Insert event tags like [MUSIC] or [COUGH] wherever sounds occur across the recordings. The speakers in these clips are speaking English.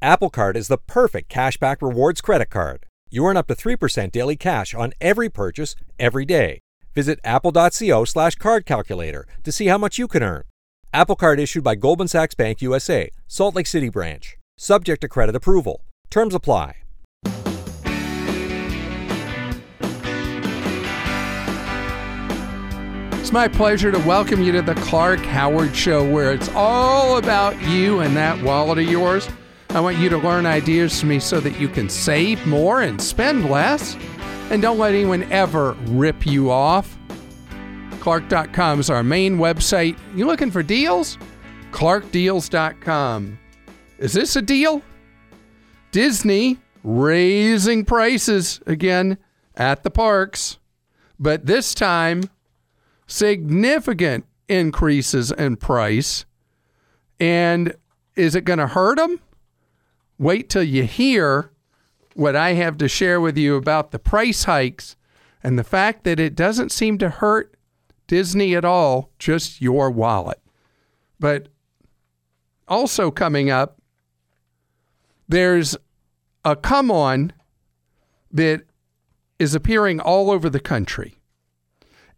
Apple Card is the perfect cashback rewards credit card. You earn up to 3% daily cash on every purchase every day. Visit apple.co slash card calculator to see how much you can earn. Apple Card issued by Goldman Sachs Bank USA, Salt Lake City branch. Subject to credit approval. Terms apply. It's my pleasure to welcome you to the Clark Howard Show, where it's all about you and that wallet of yours. I want you to learn ideas from me so that you can save more and spend less. And don't let anyone ever rip you off. Clark.com is our main website. You looking for deals? ClarkDeals.com. Is this a deal? Disney raising prices again at the parks, but this time significant increases in price. And is it going to hurt them? Wait till you hear what I have to share with you about the price hikes and the fact that it doesn't seem to hurt Disney at all, just your wallet. But also coming up, there's a come on that is appearing all over the country.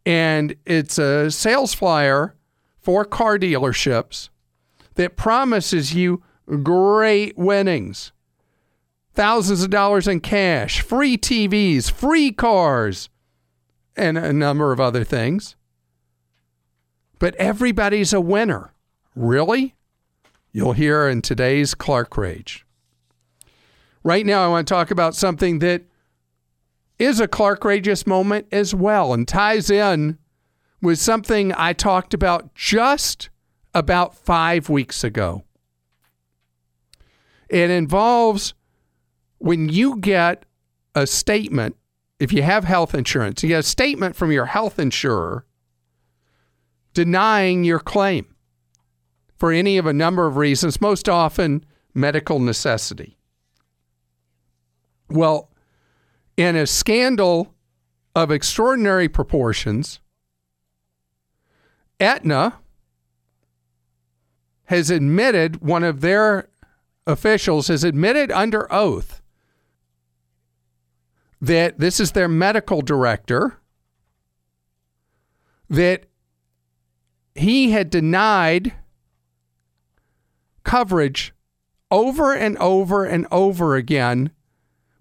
And it's a sales flyer for car dealerships that promises you great winnings thousands of dollars in cash, free TVs, free cars, and a number of other things. But everybody's a winner. Really? You'll hear in today's Clark Rage. Right now, I want to talk about something that is a Clark Rageous moment as well and ties in with something I talked about just about five weeks ago. It involves when you get a statement, if you have health insurance, you get a statement from your health insurer denying your claim for any of a number of reasons, most often medical necessity. Well, in a scandal of extraordinary proportions, Aetna has admitted, one of their officials has admitted under oath that this is their medical director, that he had denied coverage over and over and over again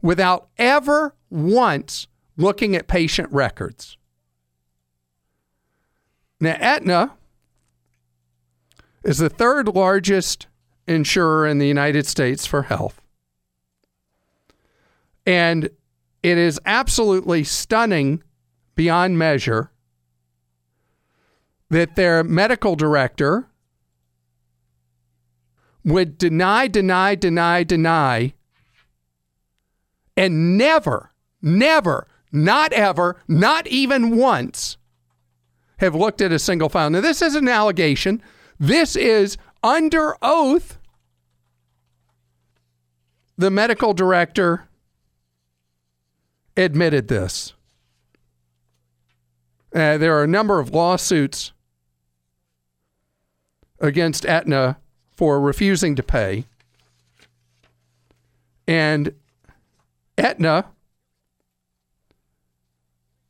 without ever once looking at patient records. Now, Aetna is the third largest insurer in the United States for health. And it is absolutely stunning beyond measure that their medical director would deny, deny, deny, deny, and never, never, not ever, not even once have looked at a single file. Now, this is an allegation. This is under oath. The medical director admitted this. Uh, there are a number of lawsuits against Aetna for refusing to pay. And Aetna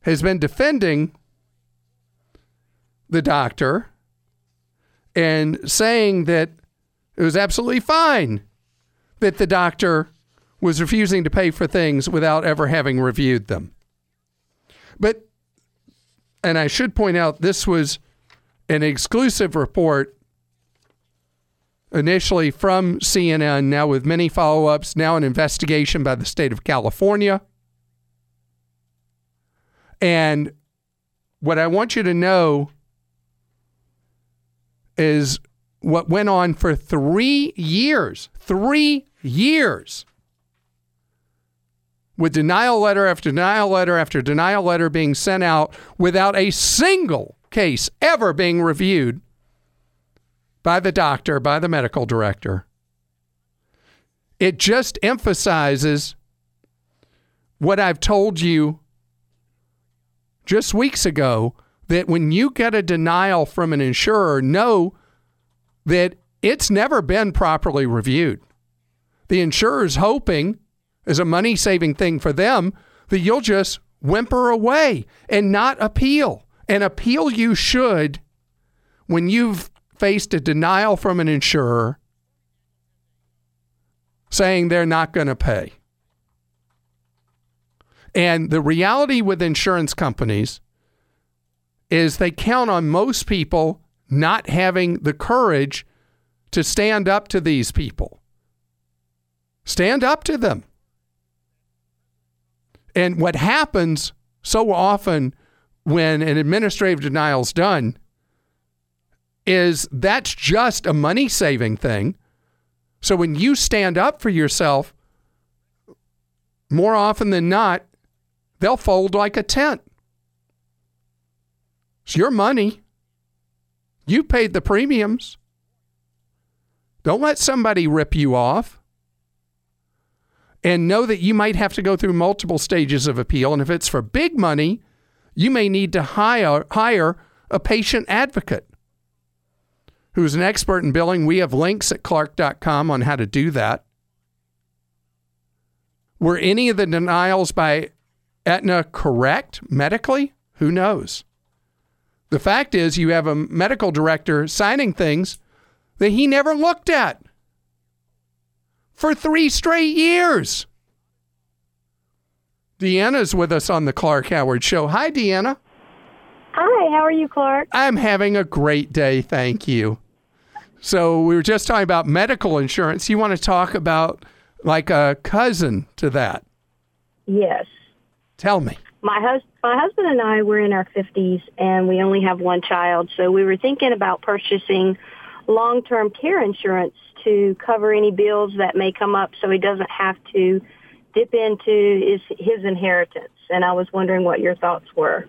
has been defending the doctor and saying that it was absolutely fine that the doctor was refusing to pay for things without ever having reviewed them. But, and I should point out, this was an exclusive report initially from CNN, now with many follow ups, now an investigation by the state of California. And what I want you to know is what went on for three years. Three years with denial letter after denial letter after denial letter being sent out without a single case ever being reviewed by the doctor, by the medical director. It just emphasizes what I've told you just weeks ago that when you get a denial from an insurer, know that it's never been properly reviewed the insurer's hoping, as a money saving thing for them, that you'll just whimper away and not appeal. And appeal you should when you've faced a denial from an insurer saying they're not going to pay. And the reality with insurance companies is they count on most people not having the courage to stand up to these people. Stand up to them. And what happens so often when an administrative denial is done is that's just a money saving thing. So when you stand up for yourself, more often than not, they'll fold like a tent. It's your money. You paid the premiums. Don't let somebody rip you off. And know that you might have to go through multiple stages of appeal. And if it's for big money, you may need to hire, hire a patient advocate who's an expert in billing. We have links at clark.com on how to do that. Were any of the denials by Aetna correct medically? Who knows? The fact is, you have a medical director signing things that he never looked at for three straight years. Deanna's with us on the Clark Howard Show. Hi, Deanna. Hi, how are you, Clark? I'm having a great day, thank you. So, we were just talking about medical insurance. You want to talk about like a cousin to that? Yes. Tell me. My, hus- my husband and I were in our 50s and we only have one child. So we were thinking about purchasing long-term care insurance to cover any bills that may come up so he doesn't have to dip into his, his inheritance. And I was wondering what your thoughts were.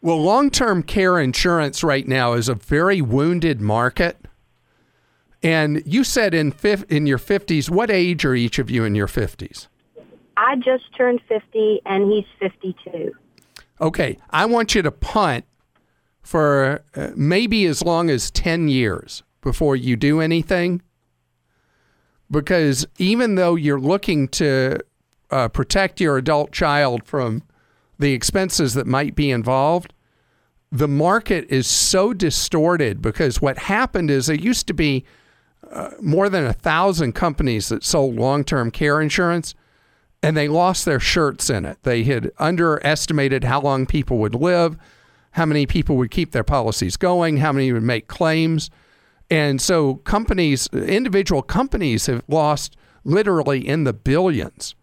Well, long term care insurance right now is a very wounded market. And you said in in your 50s, what age are each of you in your 50s? I just turned 50 and he's 52. Okay, I want you to punt for uh, maybe as long as 10 years before you do anything. Because even though you're looking to uh, protect your adult child from the expenses that might be involved, the market is so distorted because what happened is there used to be uh, more than a thousand companies that sold long term care insurance and they lost their shirts in it. They had underestimated how long people would live, how many people would keep their policies going, how many would make claims. And so companies, individual companies have lost literally in the billions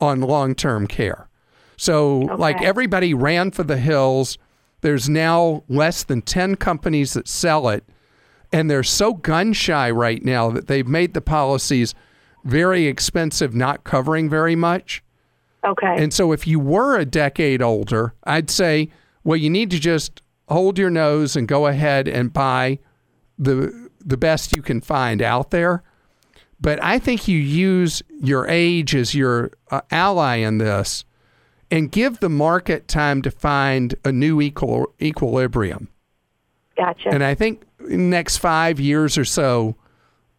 on long term care. So, okay. like everybody ran for the hills. There's now less than 10 companies that sell it. And they're so gun shy right now that they've made the policies very expensive, not covering very much. Okay. And so if you were a decade older, I'd say, well, you need to just hold your nose and go ahead and buy the the best you can find out there. But I think you use your age as your uh, ally in this and give the market time to find a new equal, equilibrium. Gotcha. And I think in the next five years or so,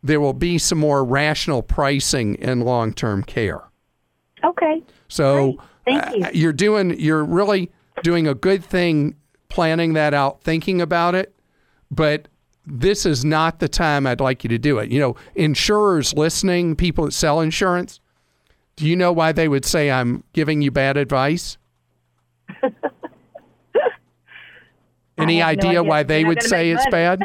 there will be some more rational pricing in long term care. Okay. So Thank you. Uh, you're doing you're really doing a good thing planning that out, thinking about it, but this is not the time I'd like you to do it. You know, insurers listening, people that sell insurance, do you know why they would say I'm giving you bad advice? [LAUGHS] Any idea, no idea, why they would say it's bad?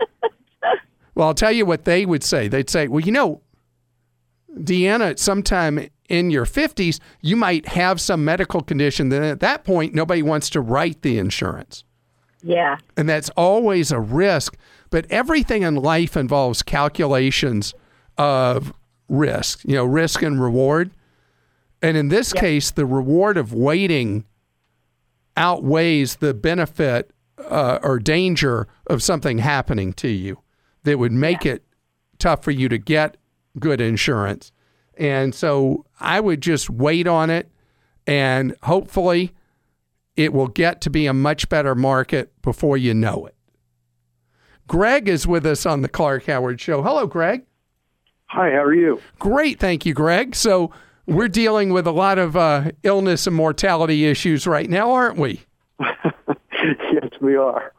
[LAUGHS] well, I'll tell you what they would say. They'd say, well, you know, Deanna, at sometime in your 50s, you might have some medical condition. Then at that point, nobody wants to write the insurance. Yeah. And that's always a risk. But everything in life involves calculations of risk, you know, risk and reward. And in this yep. case, the reward of waiting outweighs the benefit uh, or danger of something happening to you that would make yeah. it tough for you to get good insurance. And so I would just wait on it and hopefully it will get to be a much better market before you know it. Greg is with us on the Clark Howard Show. Hello, Greg. Hi, how are you? Great, thank you, Greg. So we're dealing with a lot of uh, illness and mortality issues right now, aren't we? [LAUGHS] yes, we are.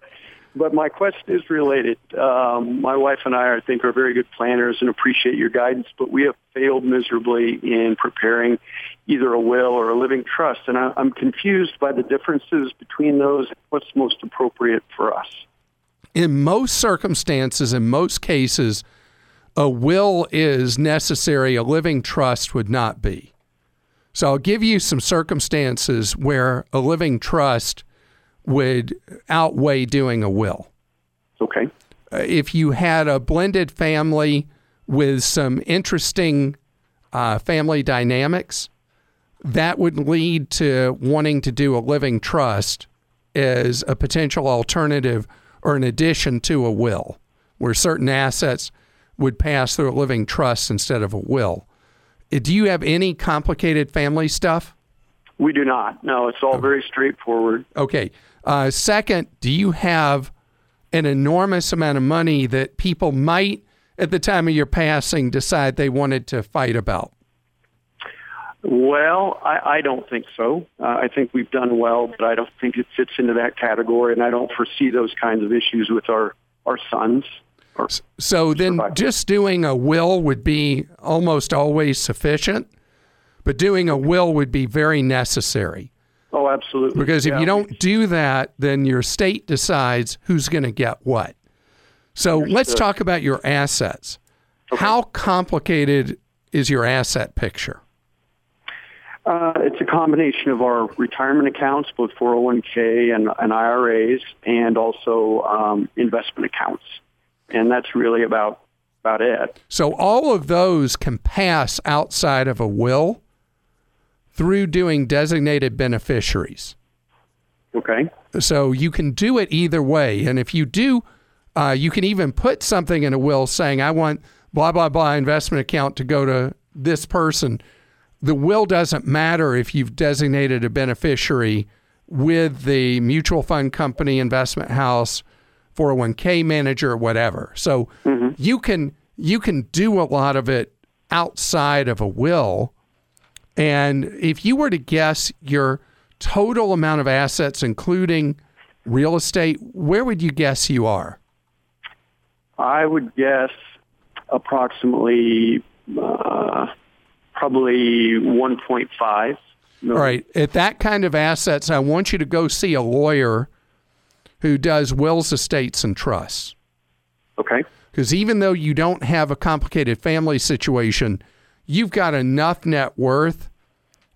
But my question is related. Um, my wife and I, I think, are very good planners and appreciate your guidance, but we have failed miserably in preparing either a will or a living trust. And I, I'm confused by the differences between those. and What's most appropriate for us? In most circumstances, in most cases, a will is necessary, a living trust would not be. So I'll give you some circumstances where a living trust would outweigh doing a will. Okay. Uh, if you had a blended family with some interesting uh, family dynamics, that would lead to wanting to do a living trust as a potential alternative or an addition to a will, where certain assets would pass through a living trust instead of a will. Uh, do you have any complicated family stuff? We do not. No, it's all very straightforward. Okay. Uh, second, do you have an enormous amount of money that people might, at the time of your passing, decide they wanted to fight about? Well, I, I don't think so. Uh, I think we've done well, but I don't think it fits into that category, and I don't foresee those kinds of issues with our, our sons. So then survive. just doing a will would be almost always sufficient, but doing a will would be very necessary. Oh, absolutely. Because if Yeah. you don't do that, then your state decides who's going to get what. So let's talk about your assets. How complicated is your asset picture? Uh, it's a combination of our retirement accounts, both 401k and, and IRAs, and also um, investment accounts. And that's really about about it. So all of those can pass outside of a will through doing designated beneficiaries. Okay. So you can do it either way. And if you do, uh, you can even put something in a will saying, I want blah, blah, blah investment account to go to this person. The will doesn't matter if you've designated a beneficiary with the mutual fund company, investment house, 401k manager, whatever. So you can you can do a lot of it outside of a will. And if you were to guess your total amount of assets, including real estate, where would you guess you are? I would guess approximately uh, probably 1.5. All right. At that kind of assets, I want you to go see a lawyer who does wills, estates, and trusts. Okay. Because even though you don't have a complicated family situation, you've got enough net worth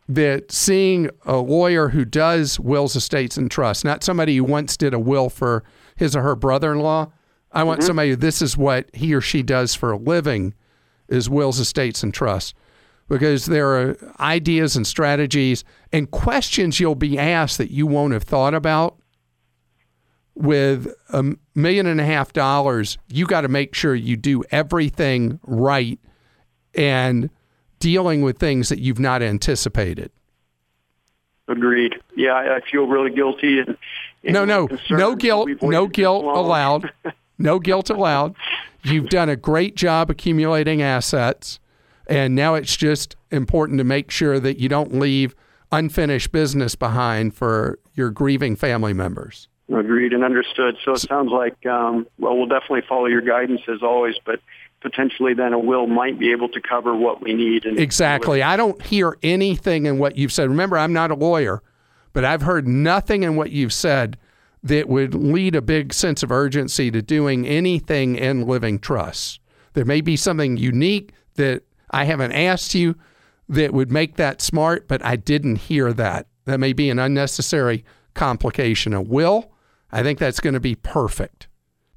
that seeing a lawyer who does wills, estates, and trusts, not somebody who once did a will for his or her brother in law, I want mm-hmm. somebody who this is what he or she does for a living is wills, estates, and trusts. Because there are ideas and strategies and questions you'll be asked that you won't have thought about. With a million and a half dollars, you got to make sure you do everything right and dealing with things that you've not anticipated. Agreed. Yeah, I, I feel really guilty. And, and No, no, no guilt, no guilt allowed. [LAUGHS] No guilt allowed. You've done a great job accumulating assets, and now it's just important to make sure that you don't leave unfinished business behind for your grieving family members. Agreed and understood. So it sounds like, um, well, we'll definitely follow your guidance as always, but potentially then a will might be able to cover what we need. Exactly. I don't hear anything in what you've said. Remember, I'm not a lawyer, but I've heard nothing in what you've said that would lead a big sense of urgency to doing anything in living trusts. There may be something unique that I haven't asked you that would make that smart, but I didn't hear that. That may be an unnecessary complication. A will, I think that's going to be perfect.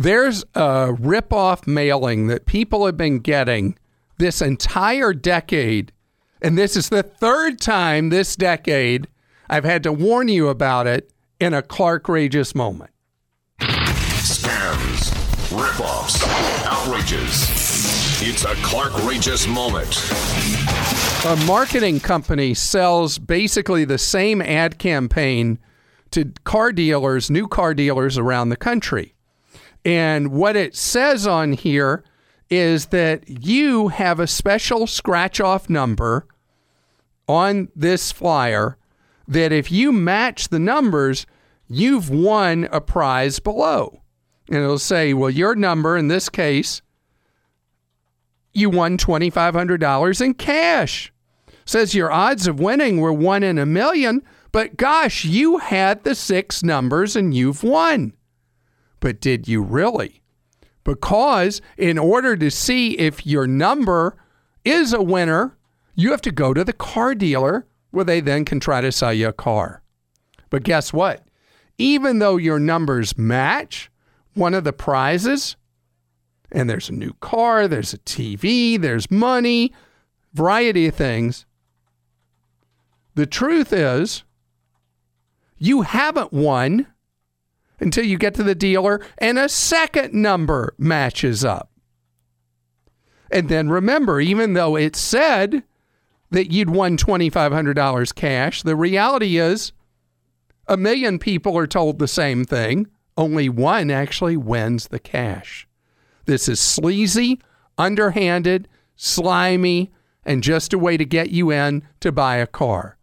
There's a rip-off mailing that people have been getting this entire decade And this is the third time this decade I've had to warn you about it in a Clark Rageous moment. Scams, ripoffs, outrages. It's a Clark Rageous moment. A marketing company sells basically the same ad campaign to car dealers, new car dealers around the country. And what it says on here is that you have a special scratch off number on this flyer that if you match the numbers, you've won a prize below. And it'll say, well, your number in this case, you won $2,500 in cash. Says your odds of winning were one in a million, but gosh, you had the six numbers and you've won. But did you really? Because in order to see if your number is a winner, you have to go to the car dealer where they then can try to sell you a car. But guess what? Even though your numbers match one of the prizes, and there's a new car, there's a TV, there's money, variety of things. The truth is, you haven't won until you get to the dealer and a second number matches up. And then remember, even though it said that you'd won $2,500 cash, the reality is a million people are told the same thing. Only one actually wins the cash. This is sleazy, underhanded, slimy, and just a way to get you in to buy a car.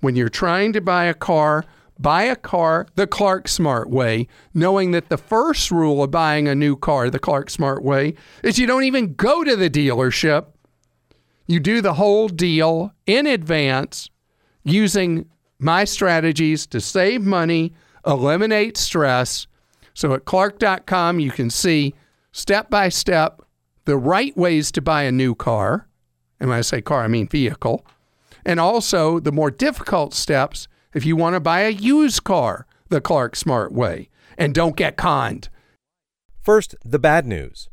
When you're trying to buy a car, buy a car the Clark Smart way, knowing that the first rule of buying a new car the Clark Smart way is you don't even go to the dealership. You do the whole deal in advance using my strategies to save money, eliminate stress. So at clark.com, you can see step by step the right ways to buy a new car. And when I say car, I mean vehicle. And also the more difficult steps if you want to buy a used car the Clark Smart way. And don't get conned. First, the bad news.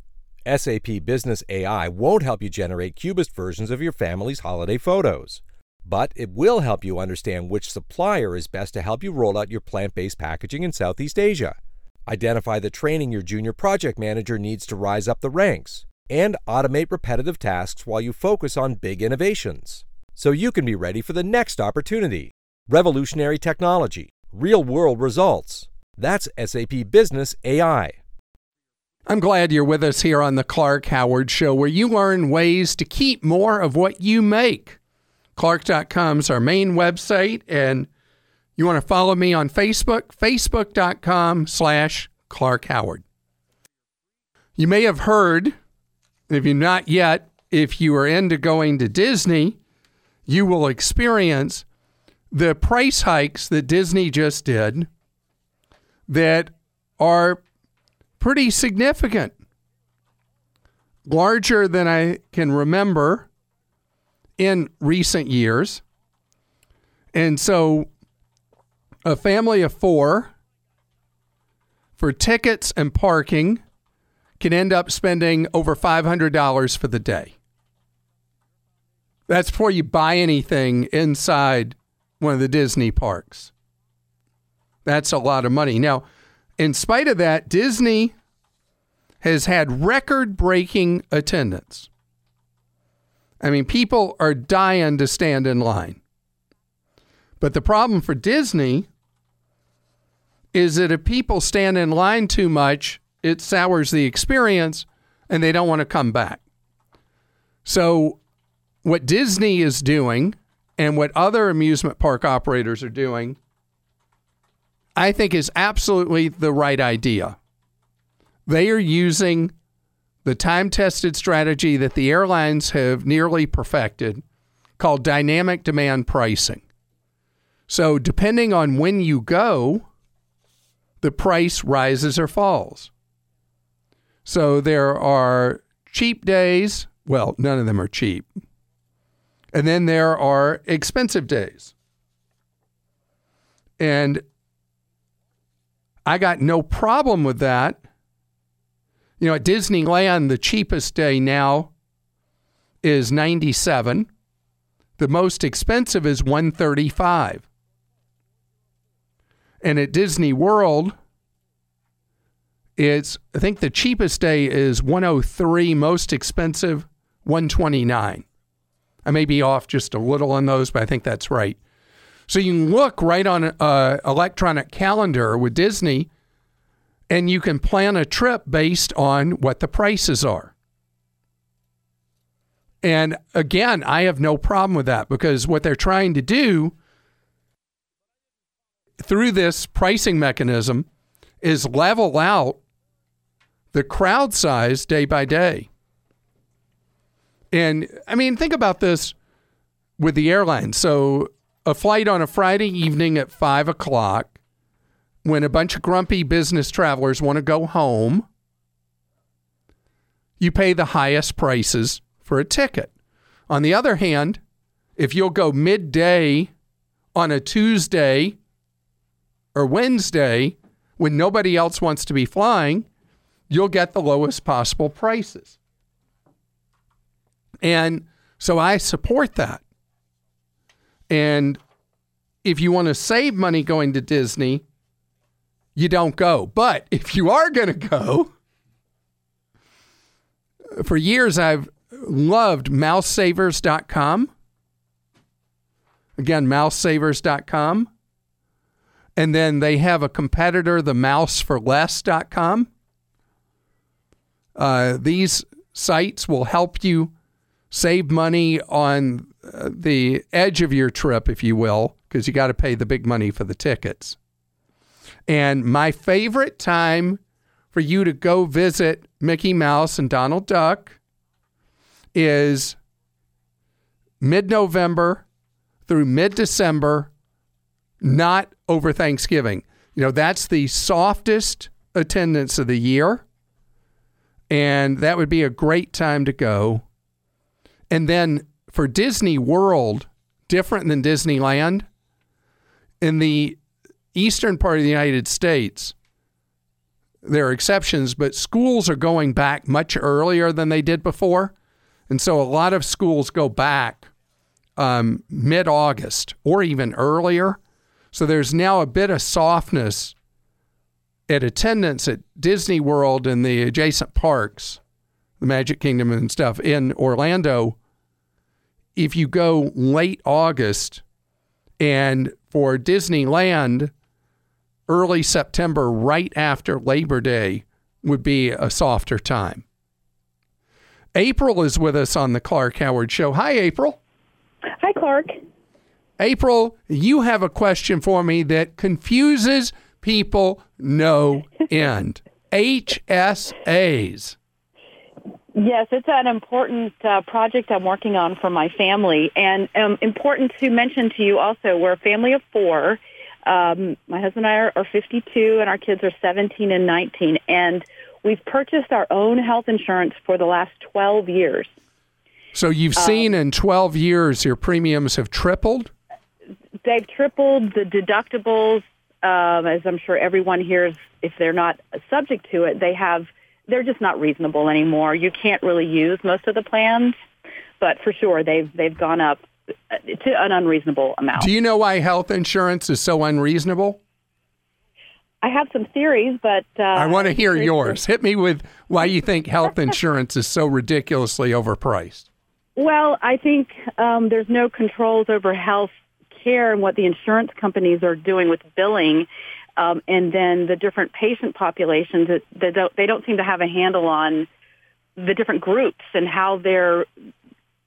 SAP Business AI won't help you generate cubist versions of your family's holiday photos. But it will help you understand which supplier is best to help you roll out your plant based packaging in Southeast Asia. Identify the training your junior project manager needs to rise up the ranks. And automate repetitive tasks while you focus on big innovations. So you can be ready for the next opportunity revolutionary technology, real world results. That's SAP Business AI. I'm glad you're with us here on the Clark Howard Show, where you learn ways to keep more of what you make. Clark.com is our main website, and you want to follow me on Facebook, facebook.com slash Clark Howard. You may have heard, if you're not yet, if you are into going to Disney, you will experience the price hikes that Disney just did that are pretty significant, larger than I can remember in recent years. And so, a family of four for tickets and parking can end up spending over $500 for the day. That's before you buy anything inside one of the Disney parks. That's a lot of money. Now, in spite of that, Disney has had record breaking attendance. I mean, people are dying to stand in line. But the problem for Disney is that if people stand in line too much, it sours the experience and they don't want to come back. So, what Disney is doing and what other amusement park operators are doing, I think is absolutely the right idea. They are using the time tested strategy that the airlines have nearly perfected called dynamic demand pricing. So, depending on when you go, the price rises or falls. So, there are cheap days. Well, none of them are cheap. And then there are expensive days. And I got no problem with that. You know, at Disneyland, the cheapest day now is 97. the most expensive is 135. And at Disney World, it's I think the cheapest day is 103, most expensive 129. I may be off just a little on those, but I think that's right. So you can look right on an uh, electronic calendar with Disney, and you can plan a trip based on what the prices are. And again, I have no problem with that because what they're trying to do through this pricing mechanism is level out the crowd size day by day. And I mean, think about this with the airline. So, a flight on a Friday evening at five o'clock, when a bunch of grumpy business travelers want to go home, you pay the highest prices for a ticket. On the other hand, if you'll go midday on a Tuesday or Wednesday when nobody else wants to be flying, you'll get the lowest possible prices. And so I support that. And if you want to save money going to Disney, you don't go. But if you are going to go, for years I've loved mousesavers.com. Again, mousesavers.com. And then they have a competitor, the mouseforless.com. Uh, these sites will help you save money on uh, the edge of your trip, if you will, because you got to pay the big money for the tickets. And my favorite time for you to go visit Mickey Mouse and Donald Duck is mid November through mid December, not over Thanksgiving. You know, that's the softest attendance of the year. And that would be a great time to go. And then for Disney World, different than Disneyland, in the eastern part of the United States, there are exceptions, but schools are going back much earlier than they did before. And so a lot of schools go back um, mid August or even earlier. So there's now a bit of softness at attendance at Disney World and the adjacent parks, the Magic Kingdom and stuff in Orlando. If you go late August and for Disneyland, early September, right after Labor Day, would be a softer time. April is with us on the Clark Howard Show. Hi, April. Hi, Clark. April, you have a question for me that confuses people no [LAUGHS] end. HSAs. Yes, it's an important uh, project I'm working on for my family, and um, important to mention to you also, we're a family of four. Um, my husband and I are, are 52, and our kids are 17 and 19, and we've purchased our own health insurance for the last 12 years. So you've seen um, in 12 years your premiums have tripled? They've tripled the deductibles, um, as I'm sure everyone hears, if they're not subject to it, they have they're just not reasonable anymore. You can't really use most of the plans, but for sure they've they've gone up to an unreasonable amount. Do you know why health insurance is so unreasonable? I have some theories, but uh, I want to hear yours. Hit me with why you think health insurance is so ridiculously overpriced. Well, I think um, there's no controls over health care and what the insurance companies are doing with billing, um, and then the different patient populations that they don't, they don't seem to have a handle on the different groups and how their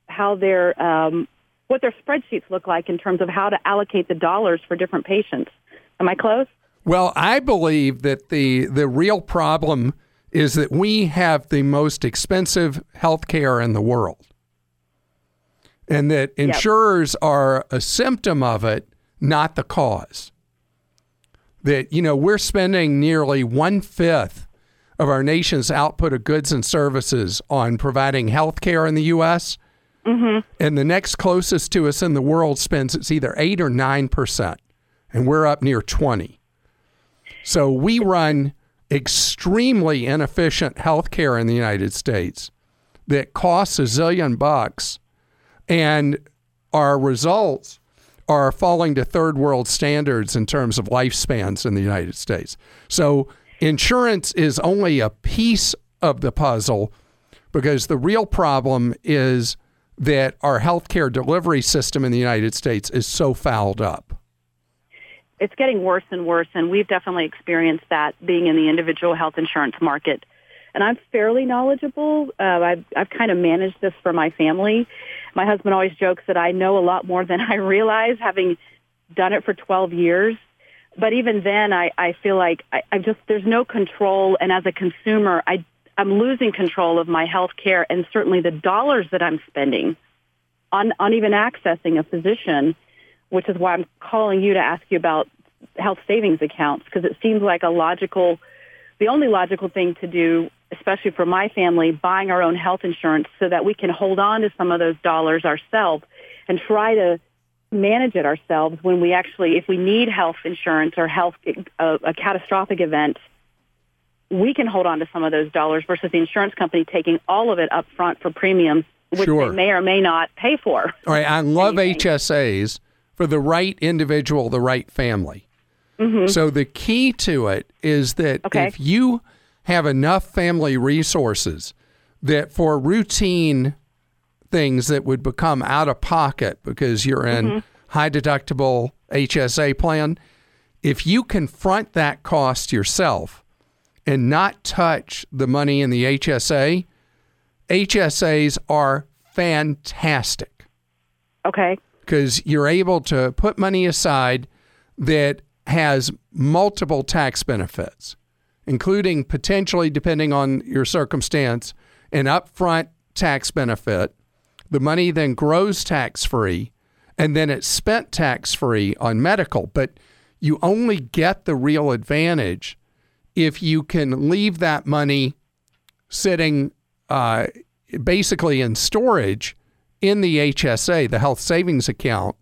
how their um, what their spreadsheets look like in terms of how to allocate the dollars for different patients. Am I close? Well, I believe that the the real problem is that we have the most expensive health care in the world. And that insurers yep. are a symptom of it, not the cause. That, you know, we're spending nearly one fifth of our nation's output of goods and services on providing health care in the U.S. Mm-hmm. And the next closest to us in the world spends it's either 8 or 9%. And we're up near 20. So we run extremely inefficient health care in the United States that costs a zillion bucks. And our results are falling to third world standards in terms of lifespans in the United States. So insurance is only a piece of the puzzle because the real problem is that our healthcare delivery system in the United States is so fouled up. It's getting worse and worse, and we've definitely experienced that being in the individual health insurance market. And I'm fairly knowledgeable. Uh, I've, I've kind of managed this for my family. My husband always jokes that I know a lot more than I realize, having done it for 12 years. But even then, I, I feel like I, I just there's no control, and as a consumer, I I'm losing control of my health care and certainly the dollars that I'm spending on, on even accessing a physician, which is why I'm calling you to ask you about health savings accounts because it seems like a logical, the only logical thing to do, especially for my family, buying our own health insurance so that we can hold on to some of those dollars ourselves and try to manage it ourselves when we actually, if we need health insurance or health, a, a catastrophic event, we can hold on to some of those dollars versus the insurance company taking all of it up front for premiums, which Sure. they may or may not pay for. All right, I love Anything. HSAs for the right individual, the right family. Mm-hmm. So the key to it is that Okay. if you have enough family resources that for routine things that would become out of pocket because you're in mm-hmm. high deductible HSA plan, if you confront that cost yourself and not touch the money in the HSA, HSAs are fantastic. Okay. because you're able to put money aside that has multiple tax benefits, including potentially, depending on your circumstance, an upfront tax benefit. The money then grows tax free, and then it's spent tax free on medical. But you only get the real advantage if you can leave that money sitting uh, basically in storage in the HSA, the health savings account,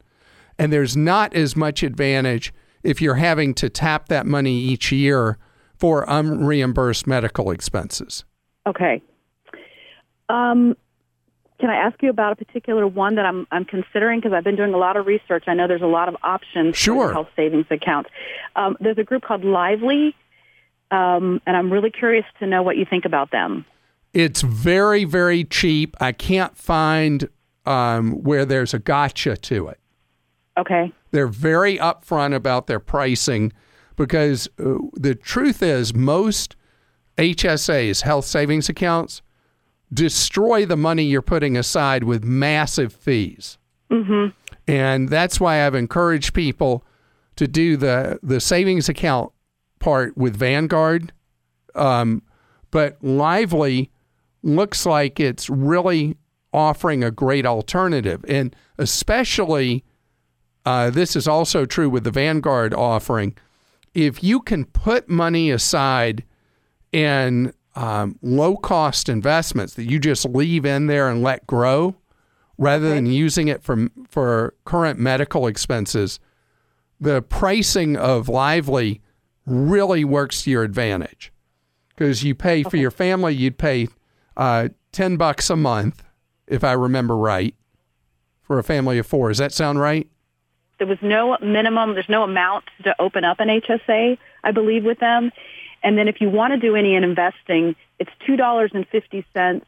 and there's not as much advantage if you're having to tap that money each year for unreimbursed medical expenses. Okay. Um, can I ask you about a particular one that I'm I'm considering because I've been doing a lot of research. I know there's a lot of options Sure. for health savings accounts. Um, there's a group called Lively, um, and I'm really curious to know what you think about them. It's very, very cheap. I can't find um, where there's a gotcha to it. Okay. They're very upfront about their pricing because uh, the truth is, most HSAs, health savings accounts, destroy the money you're putting aside with massive fees. Mm-hmm. And that's why I've encouraged people to do the, the savings account part with Vanguard. Um, but Lively looks like it's really offering a great alternative. And especially, uh, this is also true with the Vanguard offering. If you can put money aside in um, low cost investments that you just leave in there and let grow rather than using it for, for current medical expenses, the pricing of Lively really works to your advantage because you pay for your family, you'd pay uh, 10 bucks a month, if I remember right, for a family of four. Does that sound right? There was no minimum. There's no amount to open up an HSA, I believe, with them. And then if you want to do any in investing, it's two dollars and fifty cents.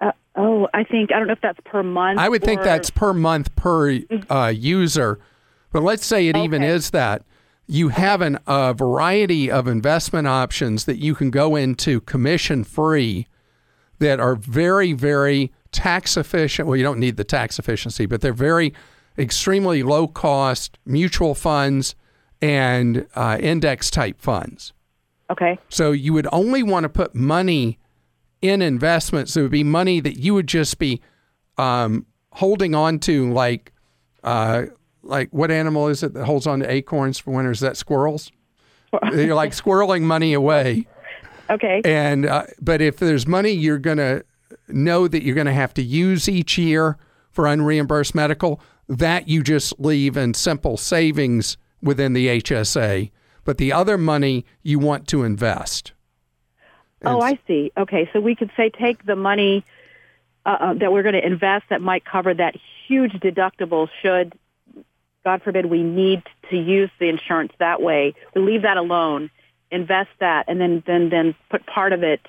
Uh, oh, I think I don't know if that's per month. I would think that's per month per uh, user, but let's say it even is that. You have an, a variety of investment options that you can go into commission free that are very, very tax efficient. Well, you don't need the tax efficiency, but they're very extremely low cost mutual funds and uh, index type funds. okay. So you would only want to put money in investments. It would be money that you would just be um, holding on to, like, uh, like what animal is it that holds on to acorns for winter? Is that squirrels? You're like [LAUGHS] squirreling money away. Okay. And uh, but if there's money you're going to know that you're going to have to use each year for unreimbursed medical, that you just leave in simple savings within the HSA. But the other money you want to invest. Oh, I see. Okay, so we could say take the money uh, uh, that we're going to invest that might cover that huge deductible should, God forbid, we need to use the insurance that way. We leave that alone, invest that, and then then then put part of it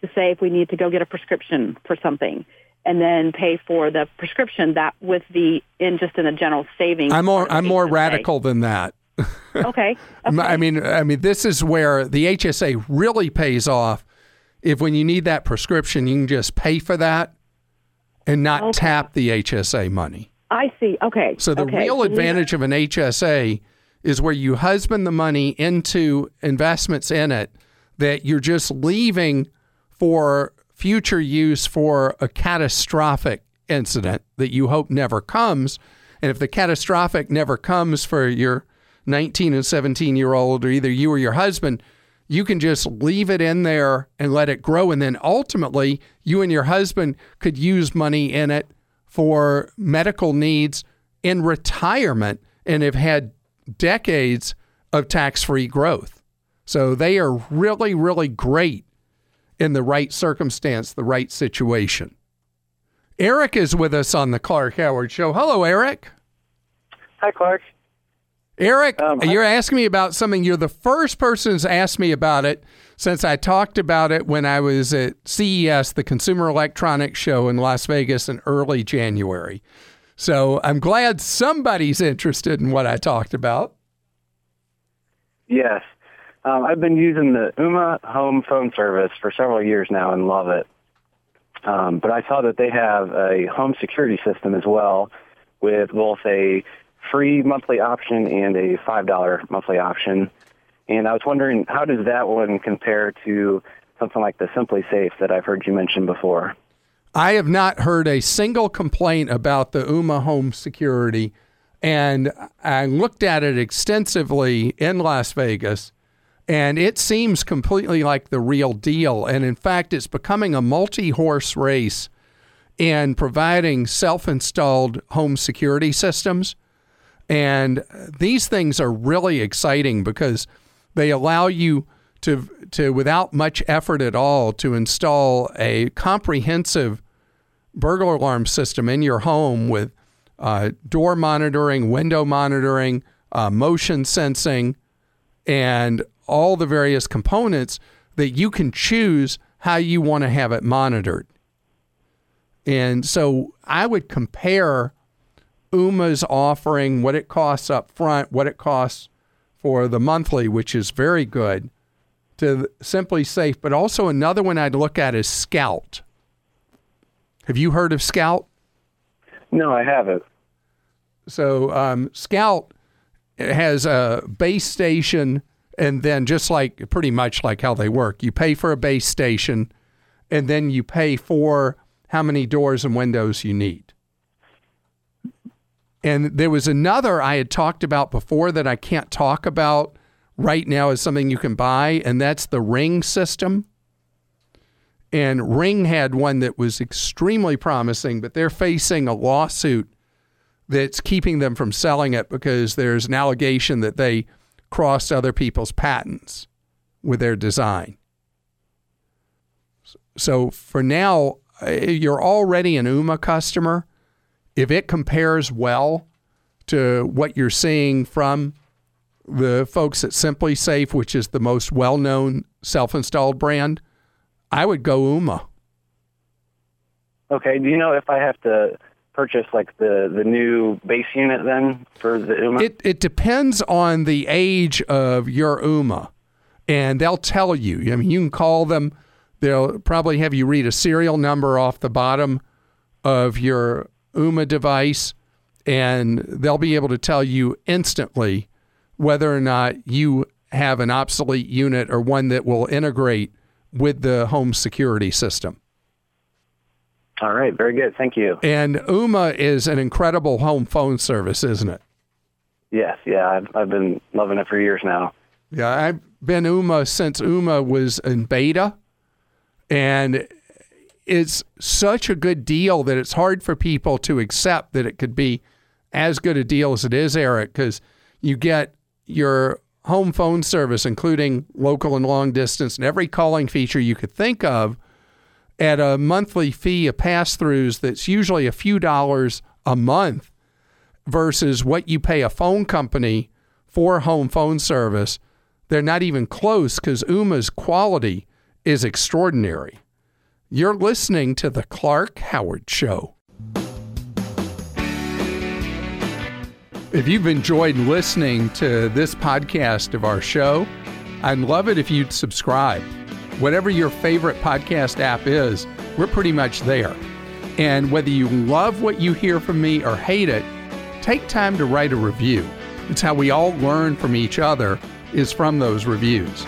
to say if we need to go get a prescription for something and then pay for the prescription that with the in just in a general savings. I'm more I'm more radical than that. Okay. [LAUGHS] Okay. I mean, I mean, this is where the HSA really pays off. If when you need that prescription, you can just pay for that and not Okay. tap the HSA money. I see. Okay. So the okay. real advantage of an HSA is where you husband the money into investments in it that you're just leaving for future use for a catastrophic incident that you hope never comes. And if the catastrophic never comes for your 19 and 17 year old or either you or your husband, you can just leave it in there and let it grow. And then ultimately, you and your husband could use money in it for medical needs in retirement and have had decades of tax free growth. So they are really, really great in the right circumstance, the right situation. Eric is with us on the Clark Howard Show. Hello, Eric. Hi, Clark. Eric, Um, you're asking me about something. You're the first person who's asked me about it since I talked about it when I was at CES, the Consumer Electronics Show in Las Vegas in early January. So I'm glad somebody's interested in what I talked about. Yes. Um, I've been using the Ooma home phone service for several years now and love it. Um, but I saw that they have a home security system as well with both a free monthly option and a $5 monthly option. And I was wondering, how does that one compare to something like the SimpliSafe that I've heard you mention before? I have not heard a single complaint about the Ooma home security. And I looked at it extensively in Las Vegas, and it seems completely like the real deal. And in fact, it's becoming a multi horse race in providing self installed home security systems. And these things are really exciting because they allow you to, to without much effort at all, to install a comprehensive burglar alarm system in your home with uh, door monitoring, window monitoring, uh, motion sensing, and all the various components that you can choose how you want to have it monitored. And so I would compare Ooma's offering, what it costs up front, what it costs for the monthly, which is very good, to SimpliSafe. But also another one I'd look at is Scout. Have you heard of Scout? No, I haven't. So um, Scout has a base station, and then just like pretty much like how they work, you pay for a base station, and then you pay for how many doors and windows you need. And there was another I had talked about before that I can't talk about right now as something you can buy, and that's the Ring system. And Ring had one that was extremely promising, but they're facing a lawsuit that's keeping them from selling it because there's an allegation that they crossed other people's patents with their design. So for now, uh, you're already an Ooma customer. If it compares well to what you're seeing from the folks at SimpliSafe, which is the most well known self installed brand, I would go Ooma. Okay. Do you know if I have to purchase like the, the new base unit then for the Ooma? It it depends on the age of your Ooma, and they'll tell you. I mean, you can call them. They'll probably have you read a serial number off the bottom of your Ooma device, and they'll be able to tell you instantly whether or not you have an obsolete unit or one that will integrate with the home security system. All right. Very good. Thank you. And Ooma is an incredible home phone service, isn't it? Yes. Yeah. I've, I've been loving it for years now. Yeah, I've been Ooma since Ooma was in beta, and it's such a good deal that it's hard for people to accept that it could be as good a deal as it is, Eric, because you get your home phone service, including local and long distance, and every calling feature you could think of at a monthly fee of pass throughs that's usually a few dollars a month versus what you pay a phone company for home phone service. They're not even close because Ooma's quality is extraordinary. You're listening to The Clark Howard Show. If you've enjoyed listening to this podcast of our show, I'd love it if you'd subscribe. Whatever your favorite podcast app is, we're pretty much there. And whether you love what you hear from me or hate it, take time to write a review. It's how we all learn from each other is from those reviews.